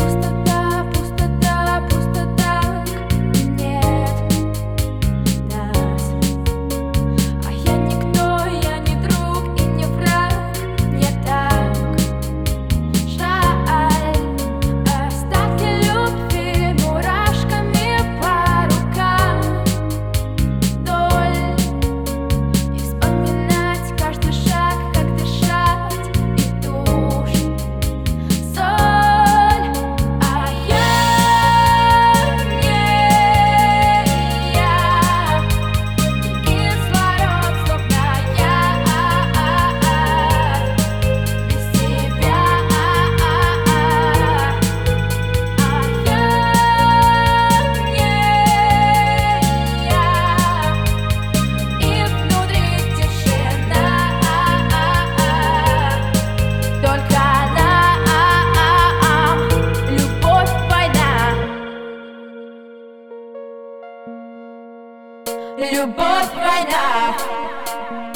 Hasta your right now.